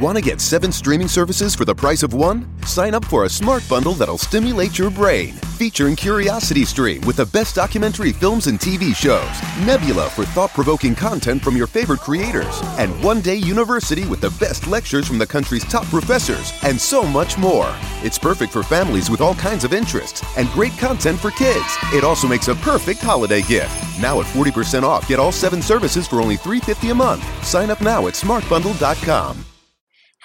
Want to get seven streaming services for the price of one? Sign up for a smart bundle that'll stimulate your brain. Featuring Curiosity Stream with the best documentary films and TV shows, Nebula for thought provoking content from your favorite creators, and One Day University with the best lectures from the country's top professors, and so much more. It's perfect for families with all kinds of interests and great content for kids. It also makes a perfect holiday gift. Now at 40% off, get all seven services for only $3.50 a month. Sign up now at smartbundle.com.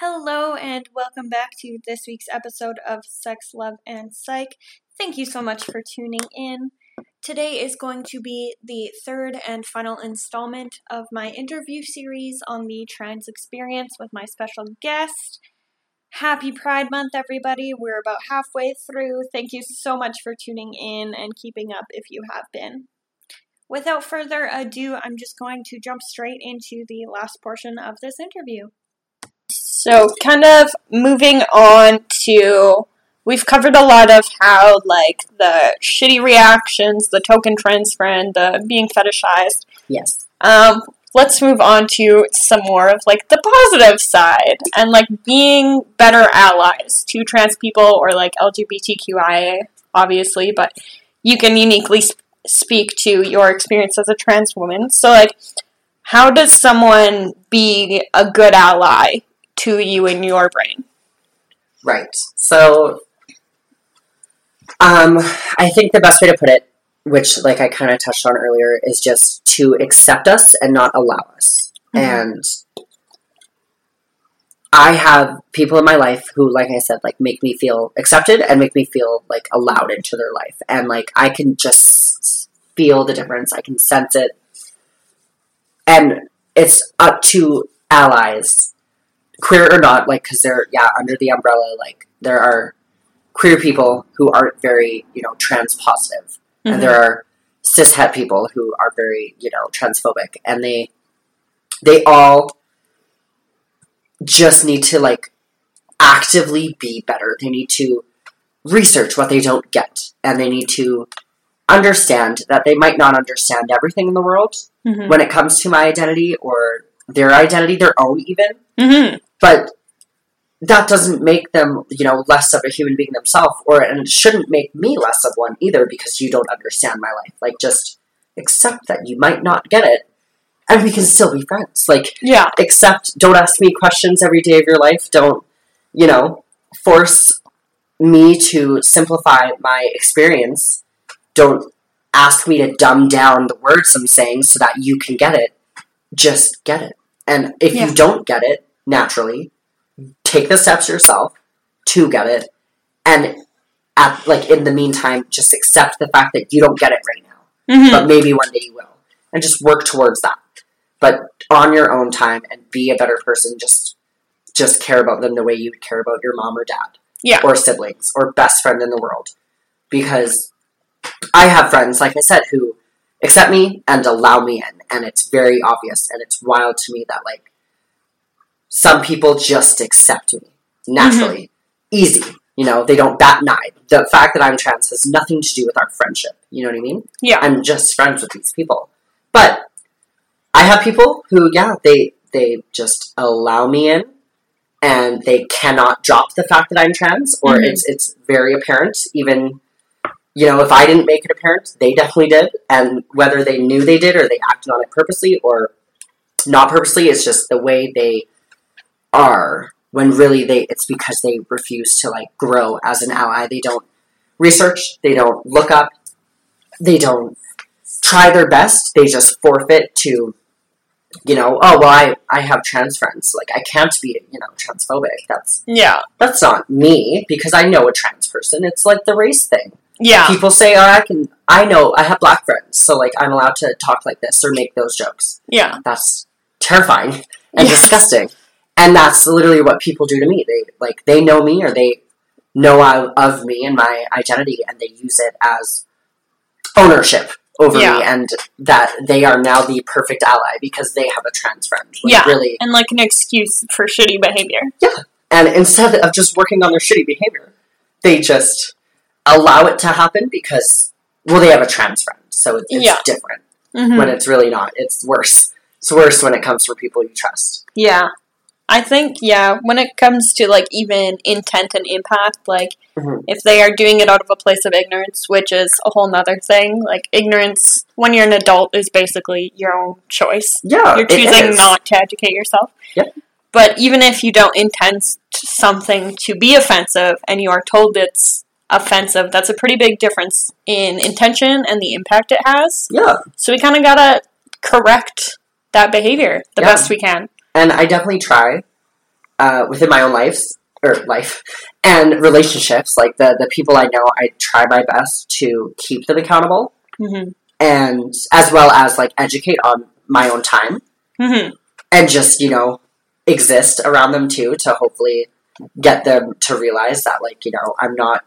Hello, and welcome back to this week's episode of Sex, Love, and Psych. Thank you so much for tuning in. Today is going to be the third and final installment of my interview series on the trans experience with my special guest. Happy Pride Month, everybody. We're about halfway through. Thank you so much for tuning in and keeping up if you have been. Without further ado, I'm just going to jump straight into the last portion of this interview. So, kind of moving on to we've covered a lot of how like the shitty reactions, the token trans friend, the being fetishized. Yes. Um, let's move on to some more of like the positive side and like being better allies to trans people or like LGBTQIA, obviously, but you can uniquely sp- speak to your experience as a trans woman. So, like, how does someone be a good ally to you in your brain? Right. So, um, I think the best way to put it, which like I kind of touched on earlier, is just to accept us and not allow us. Mhm. And I have people in my life who, like I said, like make me feel accepted and make me feel like allowed into their life, and like I can just feel the difference. I can sense it, and it's up to allies queer or not, like, because they're, yeah, under the umbrella, like, there are queer people who aren't very, you know, trans positive, and there are cishet people who are very, you know, transphobic, and they, they all just need to, like, actively be better. They need to research what they don't get, and they need to understand that they might not understand everything in the world Mhm. when it comes to my identity or their identity, their own even Mhm. but that doesn't make them, you know, less of a human being themselves, or and it shouldn't make me less of one either because you don't understand my life. Like, just accept that you might not get it, and we can still be friends. Like, Yeah. accept. Don't ask me questions every day of your life. Don't, you know, force me to simplify my experience. Don't ask me to dumb down the words I'm saying so that you can get it. Just get it. And if Yeah. you don't get it naturally, take the steps yourself to get it. And at like in the meantime, just accept the fact that you don't get it right now Mhm. but maybe one day you will. And just work towards that. But on your own time and be a better person. Just just care about them the way you would care about your mom or dad. Yeah. Or siblings or best friend in the world. Because I have friends, like I said, who accept me and allow me in. And it's very obvious and it's wild to me that like some people just accept me naturally. Easy. You know, they don't bat an eye. The fact that I'm trans has nothing to do with our friendship. You know what I mean? Yeah. I'm just friends with these people. But I have people who, yeah, they they just allow me in, and they cannot drop the fact that I'm trans, or Mhm. it's it's very apparent. Even you know, if I didn't make it apparent, they definitely did, and whether they knew they did or they acted on it purposely or not purposely, it's just the way they are. When really they, it's because they refuse to like grow as an ally. They don't research. They don't look up. They don't try their best. They just forfeit to, you know, oh well, I I have trans friends. Like I can't be, you know, transphobic. That's Yeah. that's not me because I know a trans person. It's like the race thing. Yeah. People say, oh, I can. I know I have black friends, so like I'm allowed to talk like this or make those jokes. Yeah. That's terrifying and Yes. disgusting. And that's literally what people do to me. They like they know me or they know of, of me and my identity, and they use it as ownership over Yeah. me, and that they are now the perfect ally because they have a trans friend. Like, Yeah. really. And like an excuse for shitty behavior. Yeah and instead of just working on their shitty behavior, they just allow it to happen because well, they have a trans friend, so it's Yeah. different. Mhm. When it's really not, it's worse. It's worse when it comes from people you trust. Yeah. I think yeah, when it comes to like even intent and impact, like Mhm. if they are doing it out of a place of ignorance, which is a whole nother thing. Like ignorance when you're an adult is basically your own choice. Yeah, You're choosing not to educate yourself. Yep. But even if you don't intend something to be offensive and you are told it's offensive, that's a pretty big difference in intention and the impact it has. Yeah, So we kind of gotta correct that behavior the Yeah. best we can. and I definitely try uh, within my own life or life and relationships. Like the the people I know, I try my best to keep them accountable, hmm and as well as like educate on my own time hmm and just you know exist around them too to hopefully get them to realize that like you know I'm not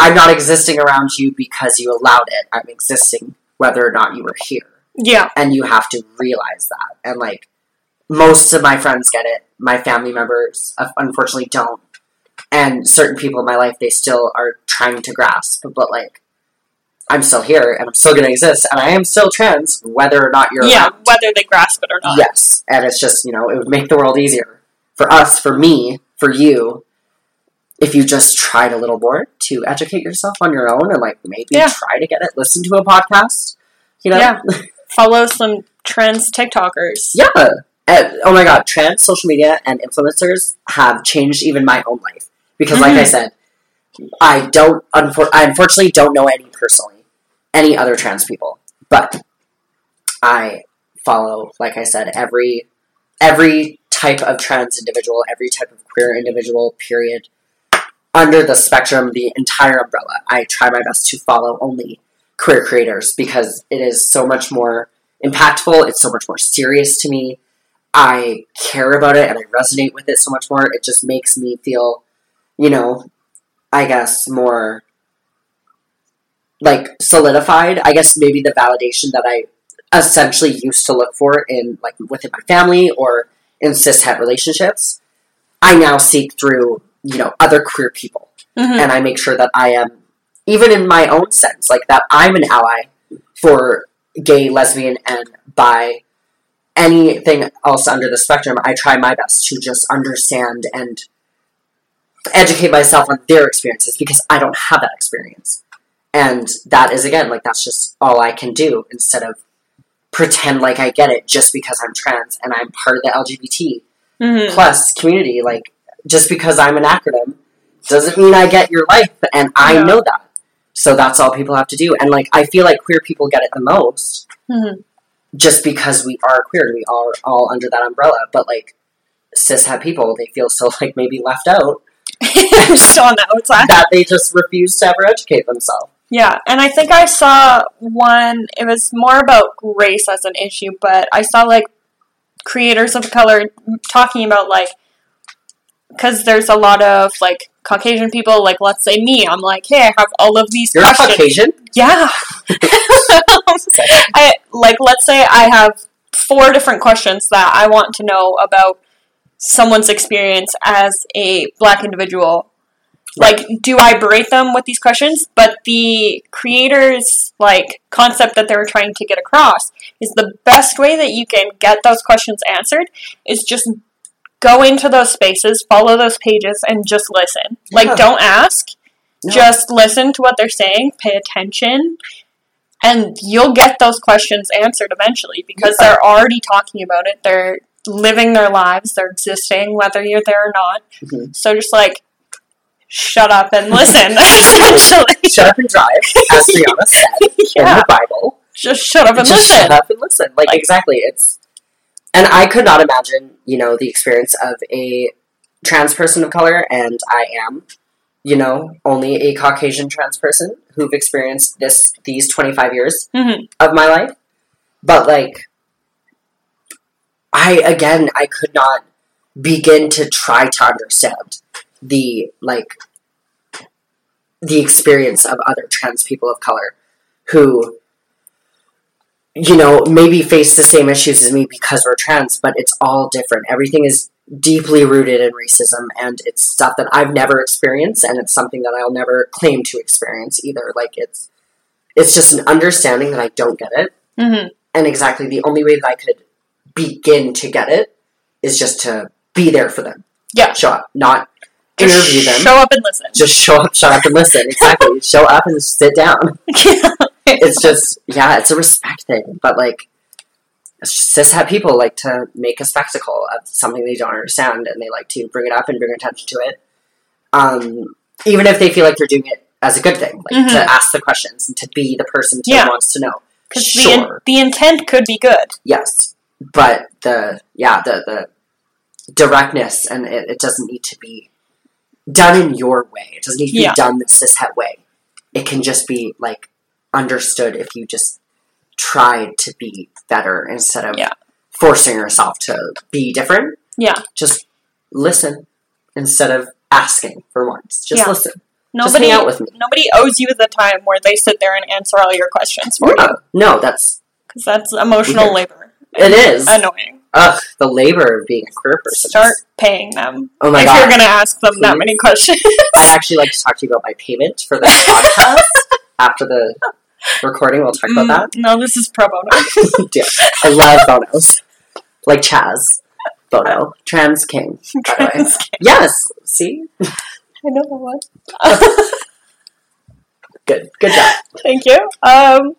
I'm not existing around you because you allowed it. I'm existing whether or not you were here. Yeah. and you have to realize that. And like most of my friends get it, my family members uh, unfortunately don't, and certain people in my life they still are trying to grasp. But like, I'm still here, and I'm still going to exist, and I am still trans, whether or not you're yeah, around. whether they grasp it or not. Yes, and it's just you know it would make the world easier for us, for me, for you. If you just tried a little more to educate yourself on your own and like maybe Yeah. try to get it, listen to a podcast, you know, Yeah. Follow some trans TikTokers. Yeah. And, oh my god, trans social media and influencers have changed even my own life. Because, like I Mhm. said, I don't, unfor- I unfortunately don't know any personally, any other trans people. But I follow, like I said, every every type of trans individual, every type of queer individual, period, under the spectrum, the entire umbrella. I try my best to follow only queer creators because it is so much more impactful. It's so much more serious to me. I care about it and I resonate with it so much more. It just makes me feel, you know, I guess more like solidified. I guess maybe the validation that I essentially used to look for in like within my family or in cis het relationships. I now seek through, you know, other queer people Mhm. and I make sure that I am, even in my own sense, like that I'm an ally for gay, lesbian, and bi, anything else under the spectrum. I try my best to just understand and educate myself on their experiences because I don't have that experience. And that is, again, like that's just all I can do instead of pretend like I get it just because I'm trans and I'm part of the LGBT Mhm. plus community. Like, just because I'm an acronym doesn't mean I get your life, and I Yeah. know that. So that's all people have to do. And like, I feel like queer people get it the most, Mhm. just because we are queer and we are all under that umbrella. But like, cis het people, they feel so like maybe left out Still on that outside. that they just refuse to ever educate themselves. Yeah, and I think I saw one. It was more about race as an issue, but I saw like creators of color talking about like because there's a lot of like Caucasian people. Like, let's say me, I'm like, hey, I have all of these You're questions. Caucasian. Yeah. I like let's say I have four different questions that I want to know about someone's experience as a black individual. Like, do I berate them with these questions? But the creators like concept that they were trying to get across is the best way that you can get those questions answered is just go into those spaces, follow those pages, and just listen. Like, Yeah. don't ask. No. Just listen to what they're saying, pay attention, and you'll get those questions answered eventually because Yeah. they're already talking about it. They're living their lives, they're existing, whether you're there or not. Mhm. So just like, shut up and listen, essentially. Shut up and drive, as Rihanna said in the Bible. Just shut up and just listen. shut up and listen. Like, exactly, it's and I could not imagine, you know, the experience of a trans person of color, and I am, you know, only a Caucasian trans person who've experienced this these twenty five years Mhm. of my life. But like, I again, I could not begin to try to understand the like the experience of other trans people of color who you know, maybe face the same issues as me because we're trans, but it's all different. Everything is deeply rooted in racism, and it's stuff that I've never experienced, and it's something that I'll never claim to experience either. Like it's, it's just an understanding that I don't get it, Mhm. and exactly the only way that I could begin to get it is just to be there for them. Yeah. Show up, not Just interview them. Show up and listen. just show up, show up and listen. Exactly. show up and sit down. yeah. It's just, yeah, it's a respect thing. But like, cishet people like to make a spectacle of something they don't understand, and they like to bring it up and bring attention to it. Um, even if they feel like they're doing it as a good thing, like Mhm. to ask the questions and to be the person who Yeah. wants to know. Because Sure. the, in, the intent could be good. Yes, but the yeah the the directness and it, it doesn't need to be done in your way. It doesn't need to be Yeah. done the cishet way. It can just be like understood if you just tried to be better instead of Yeah. forcing yourself to be different. Yeah. Just listen instead of asking for once. Just Yeah. listen. Nobody, hang out with me. nobody owes you the time where they sit there and answer all your questions for you. No, no, that's Because that's emotional labor. it is. Annoying. Ugh, the labor of being a queer person. Start paying them. Oh my if god. you're going to ask them that many questions. I'd actually like to talk to you about my payment for this podcast after the recording. We'll talk about that. Mm, no, this is pro bono. Yeah, I love Bonos, like Chaz Bono, trans king. By the way, Trans king. yes. See, I know that one. good, good job. Thank you. Um,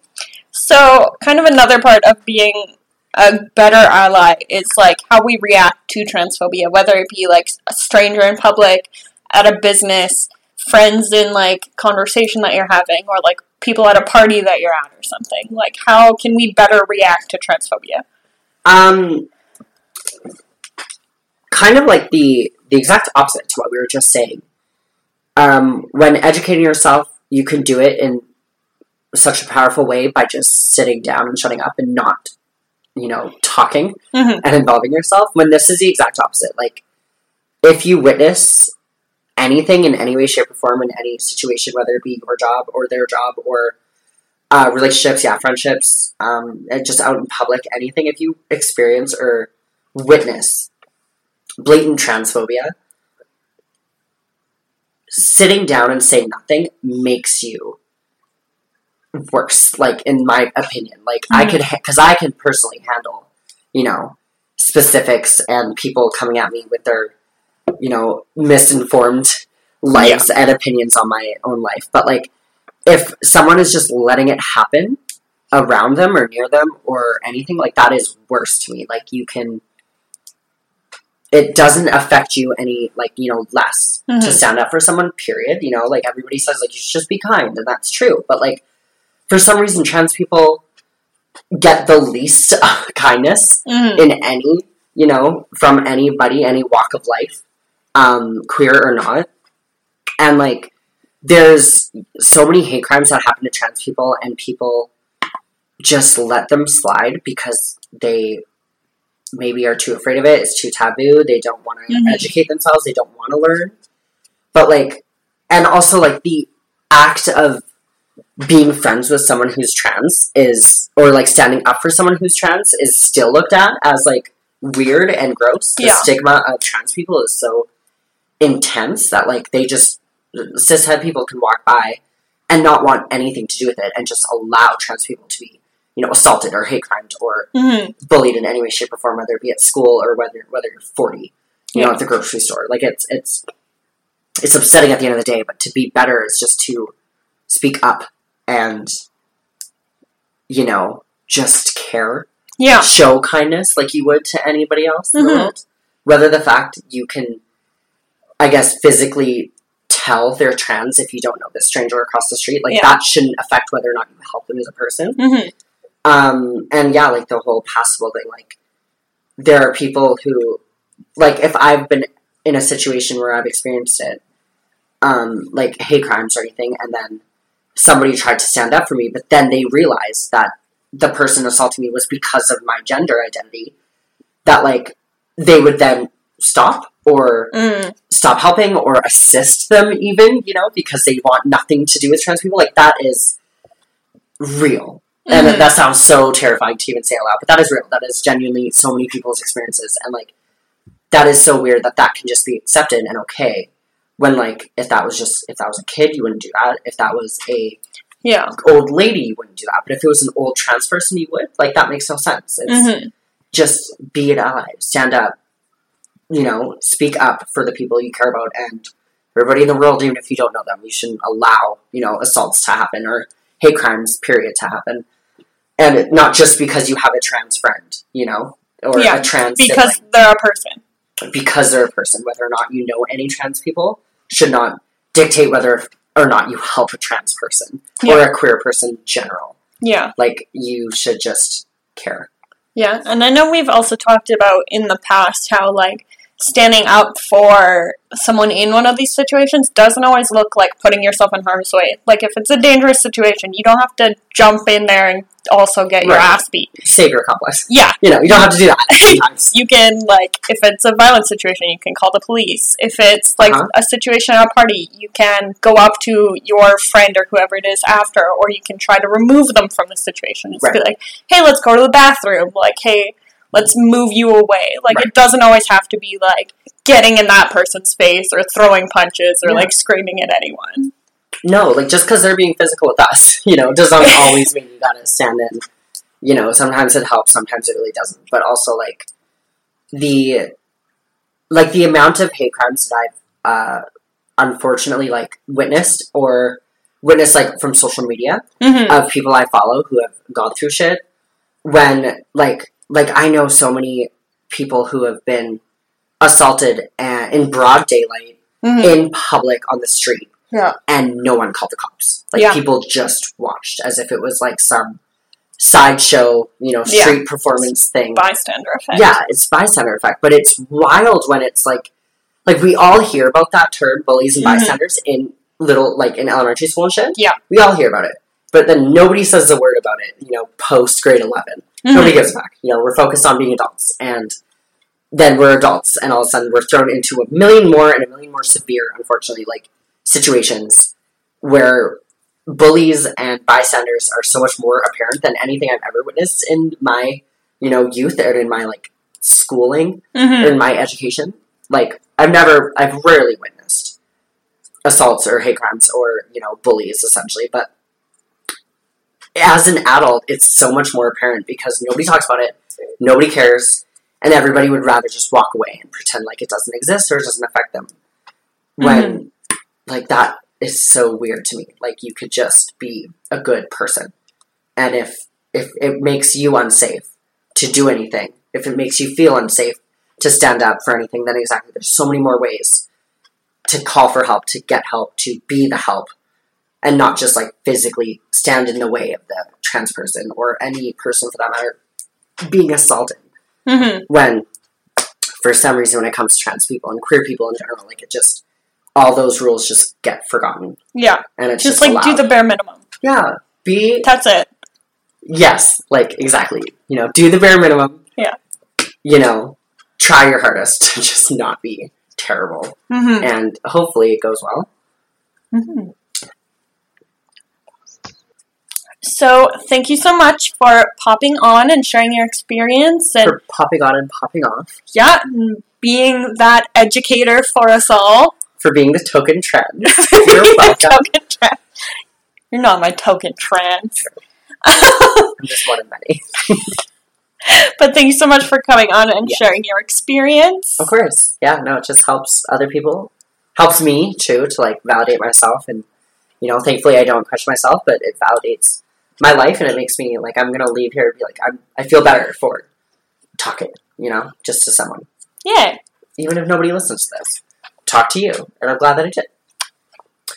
so, kind of another part of being a better ally is like how we react to transphobia, whether it be like a stranger in public, at a business, friends in like conversation that you're having, or like people at a party that you're at or something. Like, how can we better react to transphobia? Um, kind of like the the exact opposite to what we were just saying. Um, when educating yourself, you can do it in such a powerful way by just sitting down and shutting up and not, you know, talking Mhm. and involving yourself. When this is the exact opposite. Like, if you witness anything in any way, shape, or form in any situation, whether it be your job or their job or uh, relationships, yeah, friendships, um, just out in public, anything, if you experience or witness blatant transphobia, sitting down and saying nothing makes you worse. Like in my opinion, like I Mhm. could because I can personally handle, you know, specifics and people coming at me with their, you know, misinformed lives and opinions on my own life. But like, if someone is just letting it happen around them or near them or anything like that is worse to me. Like you can. It doesn't affect you any like you know less to Mhm. stand up for someone. Period. You know, like everybody says, like you should just be kind, and that's true. But like, for some reason, trans people get the least kindness Mhm. in any, you know, from anybody, any walk of life, um, queer or not. And like, there's so many hate crimes that happen to trans people, and people just let them slide because they maybe are too afraid of it. It's too taboo. They don't want to Mhm. educate themselves. They don't want to learn. But like, and also like the act of being friends with someone who's trans is, or like standing up for someone who's trans is still looked at as like weird and gross. The Yeah. stigma of trans people is so intense that like they just, cishet people can walk by and not want anything to do with it and just allow trans people to be, you know, assaulted or hate crimed or Mhm. bullied in any way, shape, or form, whether it be at school or whether whether you're forty, you know, at the grocery store. Like it's it's it's upsetting at the end of the day. But to be better is just to speak up and you know just care, Yeah. show kindness like you would to anybody else in the world. Whether the fact you can, I guess, physically tell they're trans if you don't know this stranger across the street, like Yeah. that shouldn't affect whether or not you help them as a person. Mhm. Um, and yeah, like the whole passable thing, like there are people who, like if I've been in a situation where I've experienced it, um, like hate crimes or anything, and then somebody tried to stand up for me, but then they realized that the person assaulting me was because of my gender identity, that like they would then stop or Mm. stop helping or assist them even, you know, because they want nothing to do with trans people. Like that is real. And Mhm. that sounds so terrifying to even say out loud, but that is real. That is genuinely so many people's experiences. And like, that is so weird that that can just be accepted and okay. When like, if that was just, if that was a kid, you wouldn't do that. If that was a Yeah. old lady, you wouldn't do that. But if it was an old trans person, you would. Like, that makes no sense. It's Mhm. just be an ally, stand up, you know, speak up for the people you care about and everybody in the world, even if you don't know them. You shouldn't allow, you know, assaults to happen or hate crimes, period, to happen. And not just because you have a trans friend, you know, or Yeah, a trans because sibling. they're a person. because they're a person, whether or not you know any trans people, should not dictate whether or not you help a trans person or a queer person in general. Yeah. Like you should just care. Yeah, and I know we've also talked about in the past how like standing up for someone in one of these situations doesn't always look like putting yourself in harm's way. Like if it's a dangerous situation, you don't have to jump in there and also get your ass beat. Savior complex. Yeah. You know, you don't have to do that sometimes. You can like if it's a violent situation, you can call the police. If it's like Uh-huh. a situation at a party, you can go up to your friend or whoever it is after, or you can try to remove them from the situation. Just be like, "Hey, let's go to the bathroom." Like, "Hey, let's move you away." Like, Right. it doesn't always have to be like getting in that person's face or throwing punches or Yeah. like screaming at anyone. No, like just because they're being physical with us, you know, doesn't always mean you gotta stand in. You know, sometimes it helps, sometimes it really doesn't. But also, like the like the amount of hate crimes that I've uh, unfortunately like witnessed or witnessed like from social media Mm-hmm. of people I follow who have gone through shit. When like like I know so many people who have been assaulted uh, in broad daylight Mhm. in public on the street Yeah. and no one called the cops. Like Yeah. people just watched as if it was like some sideshow, you know, Yeah. street performance thing. Bystander effect. Yeah, it's bystander effect, but it's wild when it's like, like we all hear about that term, bullies and Mhm. bystanders in little, like in elementary school and shit. Yeah. we all hear about it, but then nobody says a word about it. You know, post grade 11 Mhm. nobody gives a fuck. You know, we're focused on being adults, and then we're adults, and all of a sudden we're thrown into a million more and a million more severe, unfortunately, like situations where bullies and bystanders are so much more apparent than anything I've ever witnessed in my, you know, youth or in my like schooling Mhm. or in my education. Like I've never, I've rarely witnessed assaults or hate crimes or you know bullies essentially, but as an adult, it's so much more apparent because nobody talks about it, nobody cares, and everybody would rather just walk away and pretend like it doesn't exist or it doesn't affect them. When, mm-hmm. like, that is so weird to me. Like, you could just be a good person, and if if it makes you unsafe to do anything, if it makes you feel unsafe to stand up for anything, then exactly there's so many more ways to call for help, to get help, to be the help and not just like physically stand in the way of the trans person or any person for that matter being assaulted. Mhm. When, for some reason, when it comes to trans people and queer people in general, like it just all those rules just get forgotten, Yeah. and it's Just, just, like do the bare minimum. yeah be That's it. yes like exactly you know do the bare minimum Yeah. you know try your hardest to just not be terrible Mm-hmm. and hopefully it goes well Mm-hmm. So, thank you so much for popping on and sharing your experience and for popping on and popping off yeah, and being that educator for us all. for being the token trend You're token trans. You're not my token trans. I'm just one of many. but thank you so much for coming on and Yeah. sharing your experience. Of course. Yeah, no, it just helps other people. Helps me too to like validate myself and you know, thankfully I don't crush myself, but it validates my life and it makes me like I'm gonna leave here and be like I'm I feel better for talking, you know, just to someone. Yeah. Even if nobody listens to this. Talk to you. And I'm glad that I did.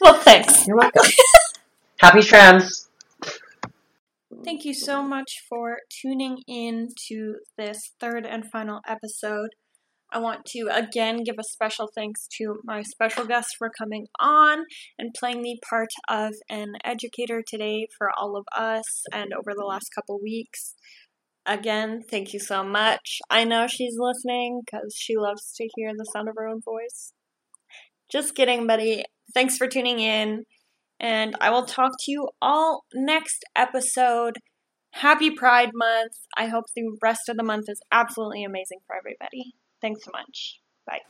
Well, thanks. You're welcome. Happy trans. Thank you so much for tuning in to this third and final episode. I want to again give a special thanks to my special guest for coming on and playing the part of an educator today for all of us and over the last couple weeks. Again, thank you so much. I know she's listening because she loves to hear the sound of her own voice. Just kidding, buddy. Thanks for tuning in. And I will talk to you all next episode. Happy Pride Month. I hope the rest of the month is absolutely amazing for everybody. Thanks so much. Bye.